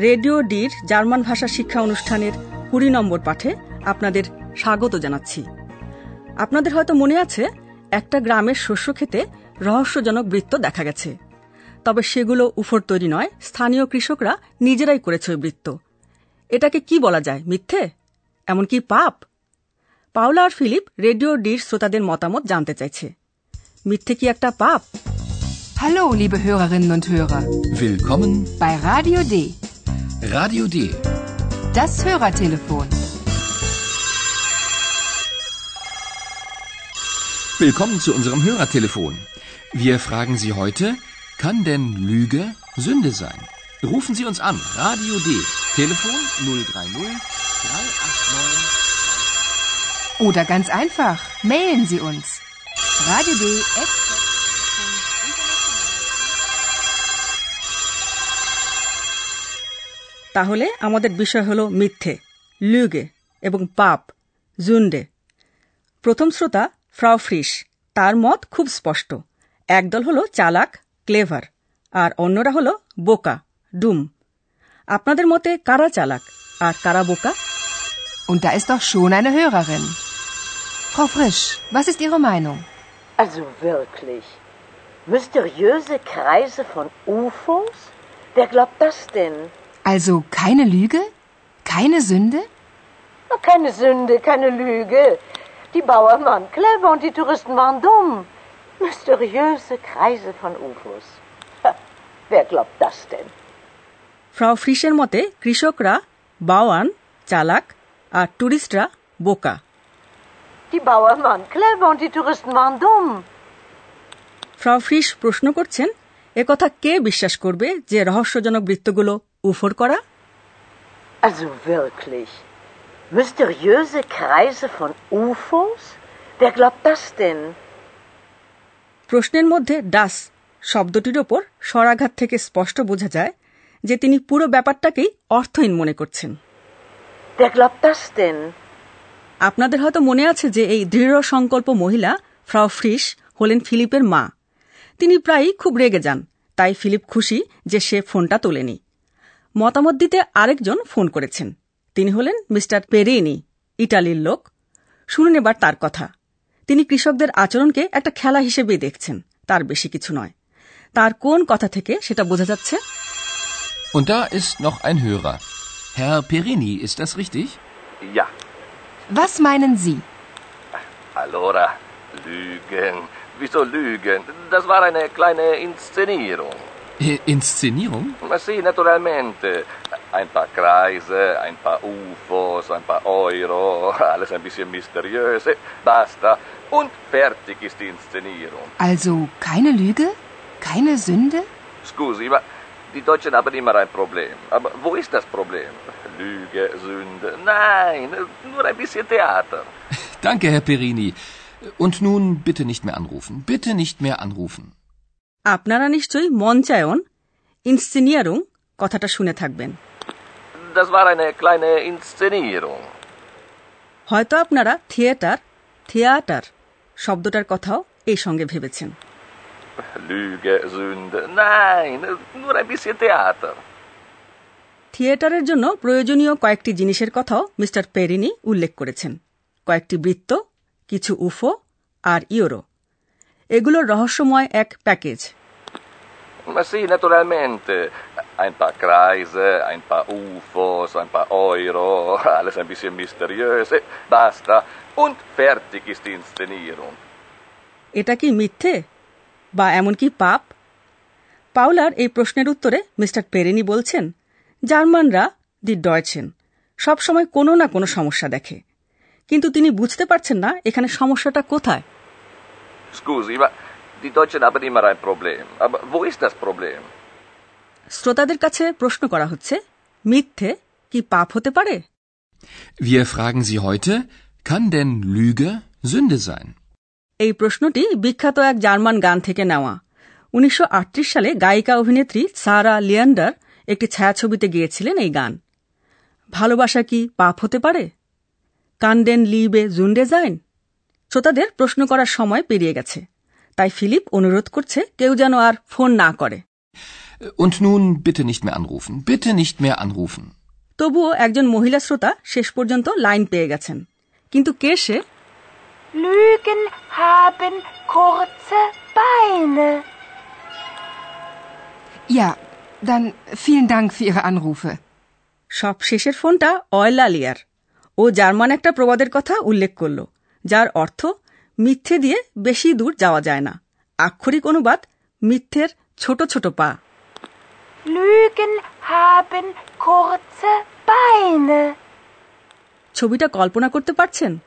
Radio ডির German ভাষা শিক্ষা অনুষ্ঠানের কুড়ি নম্বর পাঠে আপনাদের স্বাগত জানাচ্ছি। আপনাদের হয়তো মনে আছে একটা গ্রামের শস্য খেতে রহস্যজনক বৃত্ত দেখা গেছে। তবে সেগুলো উফর তৈরি নয় স্থানীয় কৃষকরা নিজেরাই করেছে ওই বৃত্ত। এটাকে কি বলা যায় মিথ্যে? এমনকি পাপ? পাওলা আর ফিলিপ রেডিও ডির শ্রোতাদের মতামত জানতে চাইছে। মিথ্যে কি একটা পাপ? Hallo, liebe Hörerinnen und Hörer. Willkommen Bei Radio D. Radio D. Das Hörertelefon. Willkommen zu unserem Hörertelefon. Wir fragen Sie heute, kann denn Lüge Sünde sein? Rufen Sie uns an. Radio D. Telefon 030 389. Oder ganz einfach, mailen Sie uns. Radio D. তাহলে আমাদের বিষয় হলো মিথ্যে লুগে এবং পাপ জুন্ডে প্রথম শ্রোতা Frau Frisch তার মত খুব স্পষ্ট একদল হলো চালাক ক্লেভার আর অন্যরা হলো বোকা ডুম আপনাদের মতে কারা চালাক আর কারা বোকা Und da ist doch schon eine Hörerin. Frau Frisch, was ist Ihre Meinung? Also wirklich. Mysteriöse Kreise von UFOs? Wer glaubt das denn? Also keine Lüge? Keine Sünde? Na, keine Sünde, keine Lüge. Die Bauern waren clever und die Touristen waren dumm. Mysteriöse Kreise von UFOs. Ha, wer glaubt das denn? ফ্রাও ফ্রিসের মতে কৃষকরা বাওয়ান চালাক আর টুরিস্টরা বোকা Die Bauern waren clever und die Touristen waren dumm. ফ্রাও Fries প্রশ্ন করছেন একথা কে বিশ্বাস করবে যে রহস্যজনক বৃত্তগুলো উফর করা Also wirklich. Mysteriöse Kreise von UFOs? Wer glaubt das denn? প্রশ্নের মধ্যে ডাস শব্দটির ওপর স্বরাঘাত থেকে স্পষ্ট বোঝা যায় যে তিনি পুরো ব্যাপারটাকেই অর্থহীন মনে করছেন Wer glaubt das denn? আপনাদের হয়তো মনে আছে যে এই দৃঢ় সংকল্প মহিলা ফ্রাও ফ্রিস হলেন ফিলিপের মা তিনি প্রায়ই খুব রেগে যান তাই ফিলিপ খুশি যে সে ফোনটা তোলেনি মতামত দিতে আরেকজন ফোন করেছেন তিনি হলেন মিস্টার পেরেনি ইটালির লোক শুনুন এবার তার কথা তিনি কৃষকদের আচরণকে একটা খেলা হিসেবেই দেখছেন তার বেশি কিছু নয় তার কোন কথা থেকে সেটা বোঝা যাচ্ছে Und da ist noch ein Hörer. Herr Perini, ist das richtig? Ja, Was meinen Sie? allora, Lügen. Wieso Lügen? Das war eine kleine Inszenierung. Äh, Inszenierung? Ma sì, naturalmente. Ein paar Kreise, ein paar UFOs, ein paar Euro, alles ein bisschen mysteriös. Basta. Und fertig ist die Inszenierung. Also keine Lüge? Keine Sünde? Scusi, ma die Deutschen haben immer ein Problem. Aber wo ist das Problem? Lüge, Sünde? Nein, nur ein bisschen Theater. Danke, Herr Perini. Und nun bitte nicht mehr anrufen. Bitte nicht mehr anrufen. আপনারা নিশ্চয়ই মঞ্চায়ন ইনসিনিয়ারুং কথাটা শুনে থাকবেন হয়তো আপনারা theatre theatre শব্দটার কথাও এই সঙ্গে ভেবেছেন Lüge, Sünde? Nein, nur ein bisschen Theater. থিয়েটারের জন্য প্রয়োজনীয় কয়েকটি জিনিসের কথাও মিস্টার পেরিনি উল্লেখ করেছেন কয়েকটি বৃত্ত কিছু উফো আর ইউরো এগুলোর রহস্যময় এক package sì, naturalmente. Ein paar Kreise, ein paar UFOs, ein paar Euro, alles ein bisschen mysteriös. Basta. Und fertig ist die Inszenierung. এটা কি মিথ্যে বা এমনকি পাপ পাওলার এই প্রশ্নের উত্তরে মিস্টার পেরেনি বলছেন জার্মানরা দি ডয়ছেন সবসময় কোনো না কোনো সমস্যা দেখে কিন্তু তিনি বুঝতে পারছেন না এখানে সমস্যাটা কোথায় Scusi, ma die Deutschen haben immer ein Problem. Aber wo ist das Problem? শ্রোতাদের কাছে প্রশ্ন করা হচ্ছে মিথ্যে কি পাপ হতে পারে Wir fragen Sie heute, kann denn Lüge Sünde sein? এই প্রশ্নটি বিখ্যাত এক জার্মান গান থেকে নেওয়া উনিশশো আটত্রিশ সালে গায়িকা অভিনেত্রী সারা লিয়ান্ডার একটি ছায়াছবিতে গিয়েছিলেন এই গান ভালোবাসা কি পাপ হতে পারে কান্ডেন লিবে জুন্ডে যায়ন শ্রোতাদের প্রশ্ন করার সময় পেরিয়ে গেছে তাই ফিলিপ অনুরোধ করছে কেউ যেন আর ফোন না করে Und nun bitte nicht mehr anrufen. Bitte nicht mehr anrufen. তবুও একজন মহিলা শ্রোতা শেষ পর্যন্ত লাইন পেয়ে গেছেন কিন্তু কে সে Lügen haben kurze Beine. Ja, dann vielen Dank für Ihre Anrufe. সব শেষের ফোনটা অয়লালিয়ার ও জার্মান একটা প্রবাদের কথা উল্লেখ করল যার অর্থ মিথ্যে দিয়ে বেশি দূর যাওয়া যায় না। আক্ষরিক অনুবাদ মিথ্যের ছোট ছোট পা। Lügen haben kurze Beine. ছবিটা কল্পনা করতে পারছেন?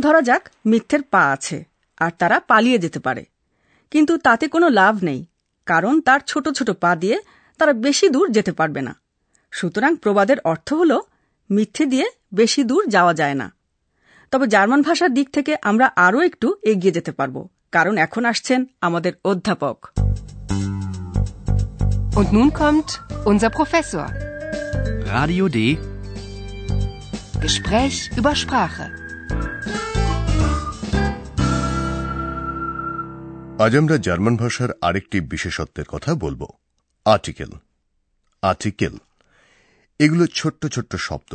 ধরা যাক মিথ্যের পা আছে আর তারা পালিয়ে যেতে পারে। কিন্তু তাতে কোনো লাভ নেই কারণ তার ছোট ছোট পা দিয়ে তারা বেশি দূর যেতে পারবে না। সুতরাং প্রবাদের অর্থ হল মিথ্যে দিয়ে বেশি দূর যাওয়া যায় না। তবে জার্মান ভাষার দিক থেকে আমরা আরও একটু এগিয়ে যেতে পারব কারণ এখন আসছেন আমাদের অধ্যাপক Und nun kommt unser Professor. Radio D. Gespräch über Sprache. আজ আমরা জার্মান ভাষার আরেকটি বিশেষত্বের কথা বলব আর্টিকেল আর্টিকেল এগুলো ছোট্ট ছোট্ট শব্দ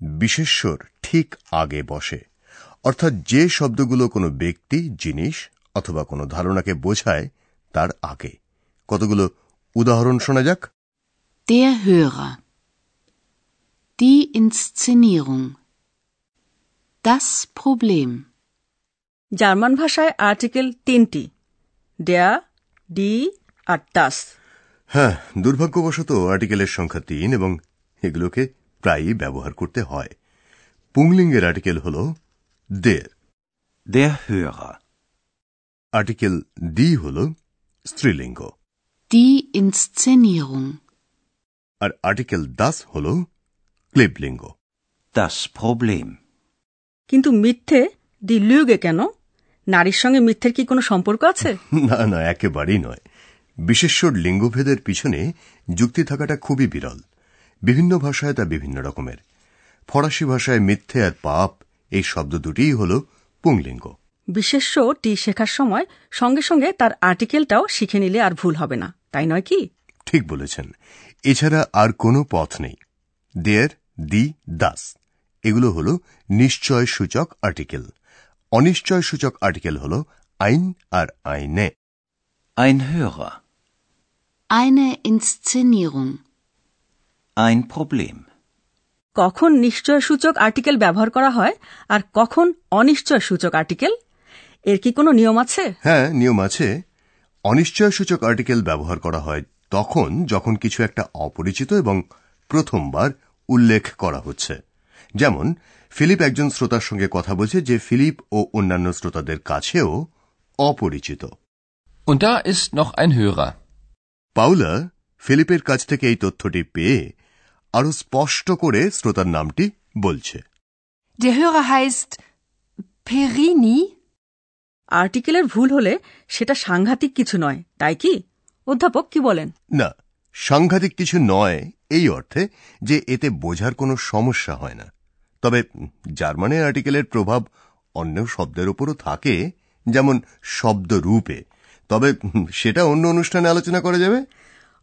বিশেষ্যর ঠিক আগে বসে অর্থাৎ যে শব্দগুলো কোনো ব্যক্তি জিনিস অথবা কোনো ধারণাকে বোঝায় তার আগে কতগুলো উদাহরণ শোনা যাক Der Hörer. Die Inszenierung. Das Problem. German ভাষায় আর্টিকেল তিনটি ডেয়া ডি আর টাস হ্যাঁ দুর্ভাগ্যবশত আর্টিকেলের সংখ্যা তিন এবং এগুলোকে প্রায়ই ব্যবহার করতে হয় পুংলিঙ্গের আর্টিকেল হল দের Der Hörer. আর্টিকেল দি হল স্ত্রীলিঙ্গ। Die Inszenierung. আর আর্টিকেল দাস হল ক্লিবলিঙ্গ। Das Problem. কিন্তু মিথ্যে দি লুগে কেন? নারীর সঙ্গে মিথ্যের কি কোনো সম্পর্ক আছে? না না একেবারেই নয়। বিশেষ্বর লিঙ্গভেদের পিছনে যুক্তি থাকাটা খুবই বিরল। বিভিন্ন ভাষায় তা বিভিন্ন রকমের। ফরাসি ভাষায় মিথ্যে আর পাপ এই শব্দ দুটিই হল পুংলিঙ্গ। বিশেষ্যটি শেখার সময় সঙ্গে সঙ্গে তার আর্টিকেলটাও শিখে নিলে আর ভুল হবে না তাই নয় কি? ঠিক বলেছেন। এছাড়া আর কোনো পথ নেই। দেয়ার দি দাস। এগুলো হল নিশ্চয় সূচক আর্টিকেল। অনিশ্চয় সূচক আর্টিকেল হল আইন আর আইনে। Ein Hörer. Eine Inszenierung. Ein Problem. কখন নিশ্চয় সূচক আর্টিকেল ব্যবহার করা হয় আর কখন অনিশ্চয় সূচক আর্টিকেল? এর কি কোনো নিয়ম আছে? হ্যাঁ নিয়ম আছে। অনিশ্চয় সূচক আর্টিকেল ব্যবহার করা হয় তখন যখন কিছু একটা অপরিচিত এবং প্রথমবার উল্লেখ করা হচ্ছে। যেমন ফিলিপ একজন শ্রোতার সঙ্গে কথা বলছে যে ফিলিপ ও অন্যান্য শ্রোতাদের কাছেও অপরিচিত। Und da ist noch ein Hörer. পাউলা ফিলিপের কাছ থেকে এই তথ্যটি পেয়ে আরও স্পষ্ট করে শ্রোতার নামটি বলছে। Der Hörer heißt Perini. আর্টিকেলের ভুল হলে সেটা সাংঘাতিক কিছু নয় তাই কি? অধ্যাপক কি বলেন? না সাংঘাতিক কিছু নয় এই অর্থে যে এতে বোঝার কোনো সমস্যা হয় না। তবে জার্মানে আর্টিকেলের প্রভাব অন্য শব্দের উপরও থাকে যেমন শব্দ রূপে তবে সেটা অন্য অনুষ্ঠানে আলোচনা করা যাবে?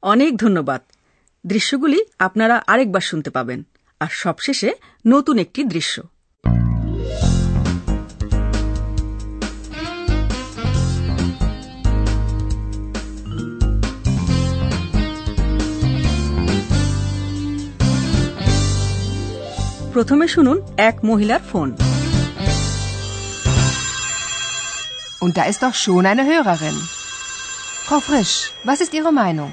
অনেক ধন্যবাদ। দৃশ্যগুলি আপনারা আরেকবার শুনতে পাবেন আর সবশেষে নতুন একটি দৃশ্য প্রথমে শুনুন এক মহিলার phone Und da ist doch schon eine Hörerin. Frau Frisch, was ist Ihre Meinung?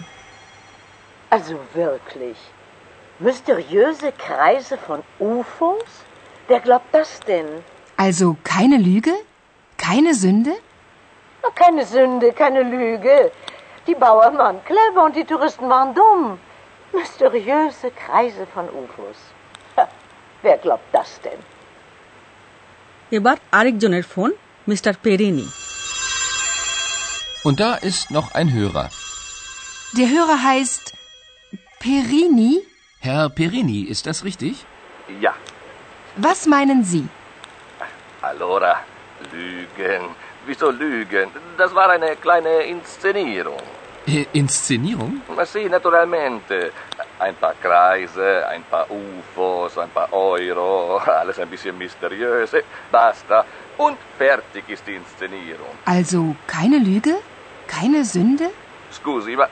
Also wirklich. Mysteriöse Kreise von UFOs? Wer glaubt das denn? Also keine Lüge? Keine Sünde? Na, Keine Sünde, keine Lüge. Die Bauern waren clever und die Touristen waren dumm. Mysteriöse Kreise von UFOs. Ha, wer glaubt das denn? এবার আরেকজনের phone mister Perini Und da ist noch ein Hörer. Der Hörer heißt Perini. Herr Perini, ist das richtig? Ja. Was meinen Sie? Allora, Lügen. Wieso Lügen? Das war eine kleine Inszenierung. Äh, Inszenierung? Sì, naturalmente. Ein paar Kreise, ein paar UFOs, ein paar Euro, alles ein bisschen mysteriös. Basta. Und fertig ist die Inszenierung. Also keine Lüge? Keine Sünde? Scusi, ma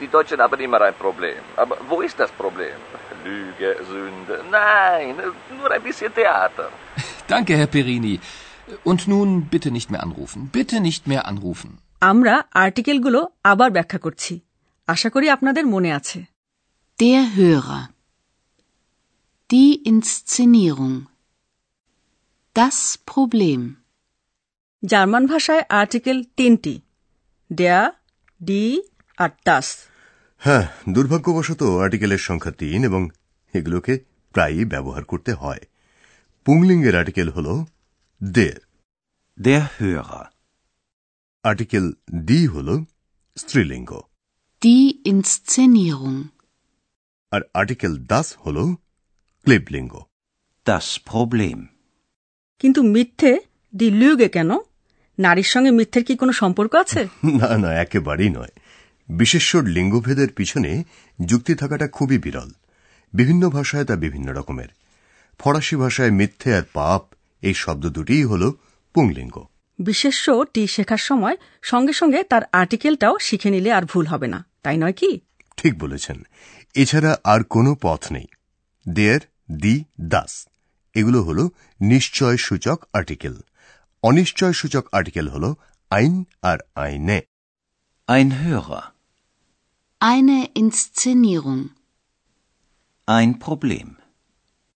die Deutschen haben immer ein Problem. Aber wo ist das Problem? Lüge, Sünde. Nein, nur ein bisschen Theater. Danke, Herr Perini. Und nun bitte nicht mehr anrufen. Bitte nicht mehr anrufen. আমরা আর্টিকেলগুলো আবার ব্যাখ্যা করছি আশা করি আপনাদের মনে আছে Der Hörer. Die Inszenierung. Das Problem. German ভাষায় article তিনটি ডেয়া ডি আর টাস হ্যাঁ দুর্ভাগ্যবশত আর্টিকেলের সংখ্যা তিন এবং এগুলোকে প্রায়ই ব্যবহার করতে হয়। পুংলিঙ্গের আর্টিকেল হল দের Der Hörer. আর্টিকেল দি হল স্ত্রীলিঙ্গ। Die Inszenierung. আর আর্টিকেল দাস হল Das Problem. কিন্তু মিথ্যে দি লুগে কেন? নারীর সঙ্গে মিথ্যের কি কোনো সম্পর্ক আছে? না না একেবারেই নয়। বিশেষ্বর লিঙ্গভেদের পিছনে যুক্তি থাকাটা খুবই বিরল। বিভিন্ন ভাষায় তা বিভিন্ন রকমের। ফরাসি ভাষায় মিথ্যে আর পাপ এই শব্দ দুটিই হল পুংলিঙ্গ। বিশেষ্যটি শেখার সময় সঙ্গে সঙ্গে তার আর্টিকেলটাও শিখে নিলে আর ভুল হবে না তাই নয় কি? ঠিক বলেছেন। এছাড়া আর কোনো পথ নেই। দেয়ার দি দাস। এগুলো হল নিশ্চয় সূচক আর্টিকেল। অনিশ্চয় সূচক আর্টিকেল হল আইন আর আইনে। Ein Hörer. Eine Inszenierung. Ein Problem.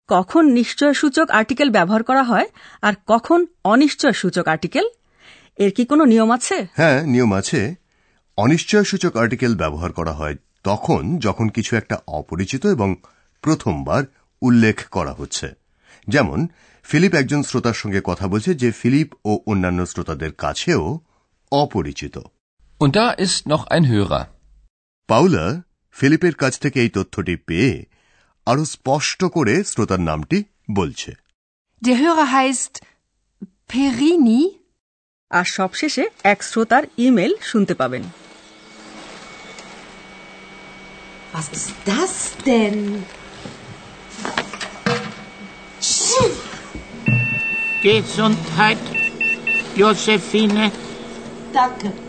কখন নিশ্চয় সূচক আর্টিকেল ব্যবহার করা হয় আর কখন অনিশ্চয় সূচক আর্টিকেল এর কি কোনো নিয়ম আছে হ্যাঁ নিয়ম আছে অনিশ্চয় সূচক আর্টিকেল ব্যবহার করা হয় তখন যখন কিছু একটা অপরিচিত এবং প্রথমবার উল্লেখ করা হচ্ছে যেমন ফিলিপ একজন শ্রোতার সঙ্গে কথা বলছে যে ফিলিপ ও অন্যান্য শ্রোতাদের কাছেও অপরিচিত Und da ist noch ein Hörer. পাউলা ফিলিপের কাছ থেকে এই তথ্যটি পেয়ে আরও স্পষ্ট করে শ্রোতার নামটি বলছে Der Hörer heißt Perini. আর সবশেষে এক শ্রোতার ইমেল শুনতে পাবেন Was ist das denn? Gesundheit, Josephine. Danke.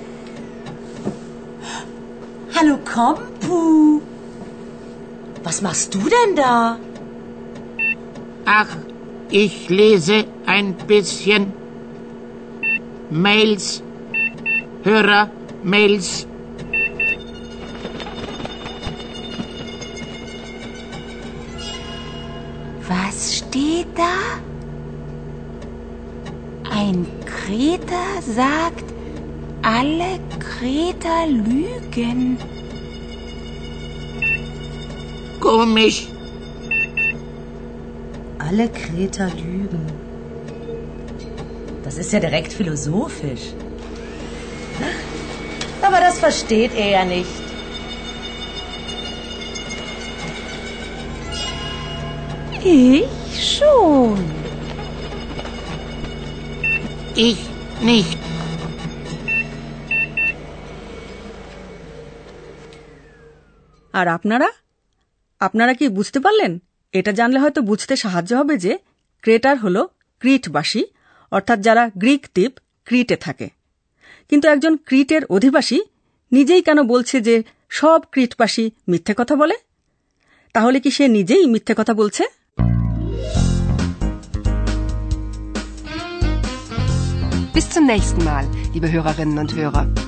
Hallo, Kompu. Was machst du denn da? Ach, ich lese ein bisschen Mails, Hörer, Mails. Was steht da? Ein Kreter sagt, alle Kreter lügen. Komisch. Alle Kreter lügen. Das ist ja direkt philosophisch. Aber das versteht er ja nicht. Ich schon. Ich nicht. আর আপনারা? আপনারা কি বুঝতে পারলেন? এটা জানলে হয়তো বুঝতে সাহায্য হবে যে ক্রেটার হল ক্রিটবাসী অর্থাৎ যারা গ্রিক দ্বীপ ক্রিটে থাকে। কিন্তু একজন ক্রিটের অধিবাসী নিজেই কেন বলছে যে সব ক্রিটবাসী মিথ্যে কথা বলে? তাহলে কি সে নিজেই মিথ্যে কথা বলছে? Bis zum nächsten Mal, liebe Hörerinnen und Hörer.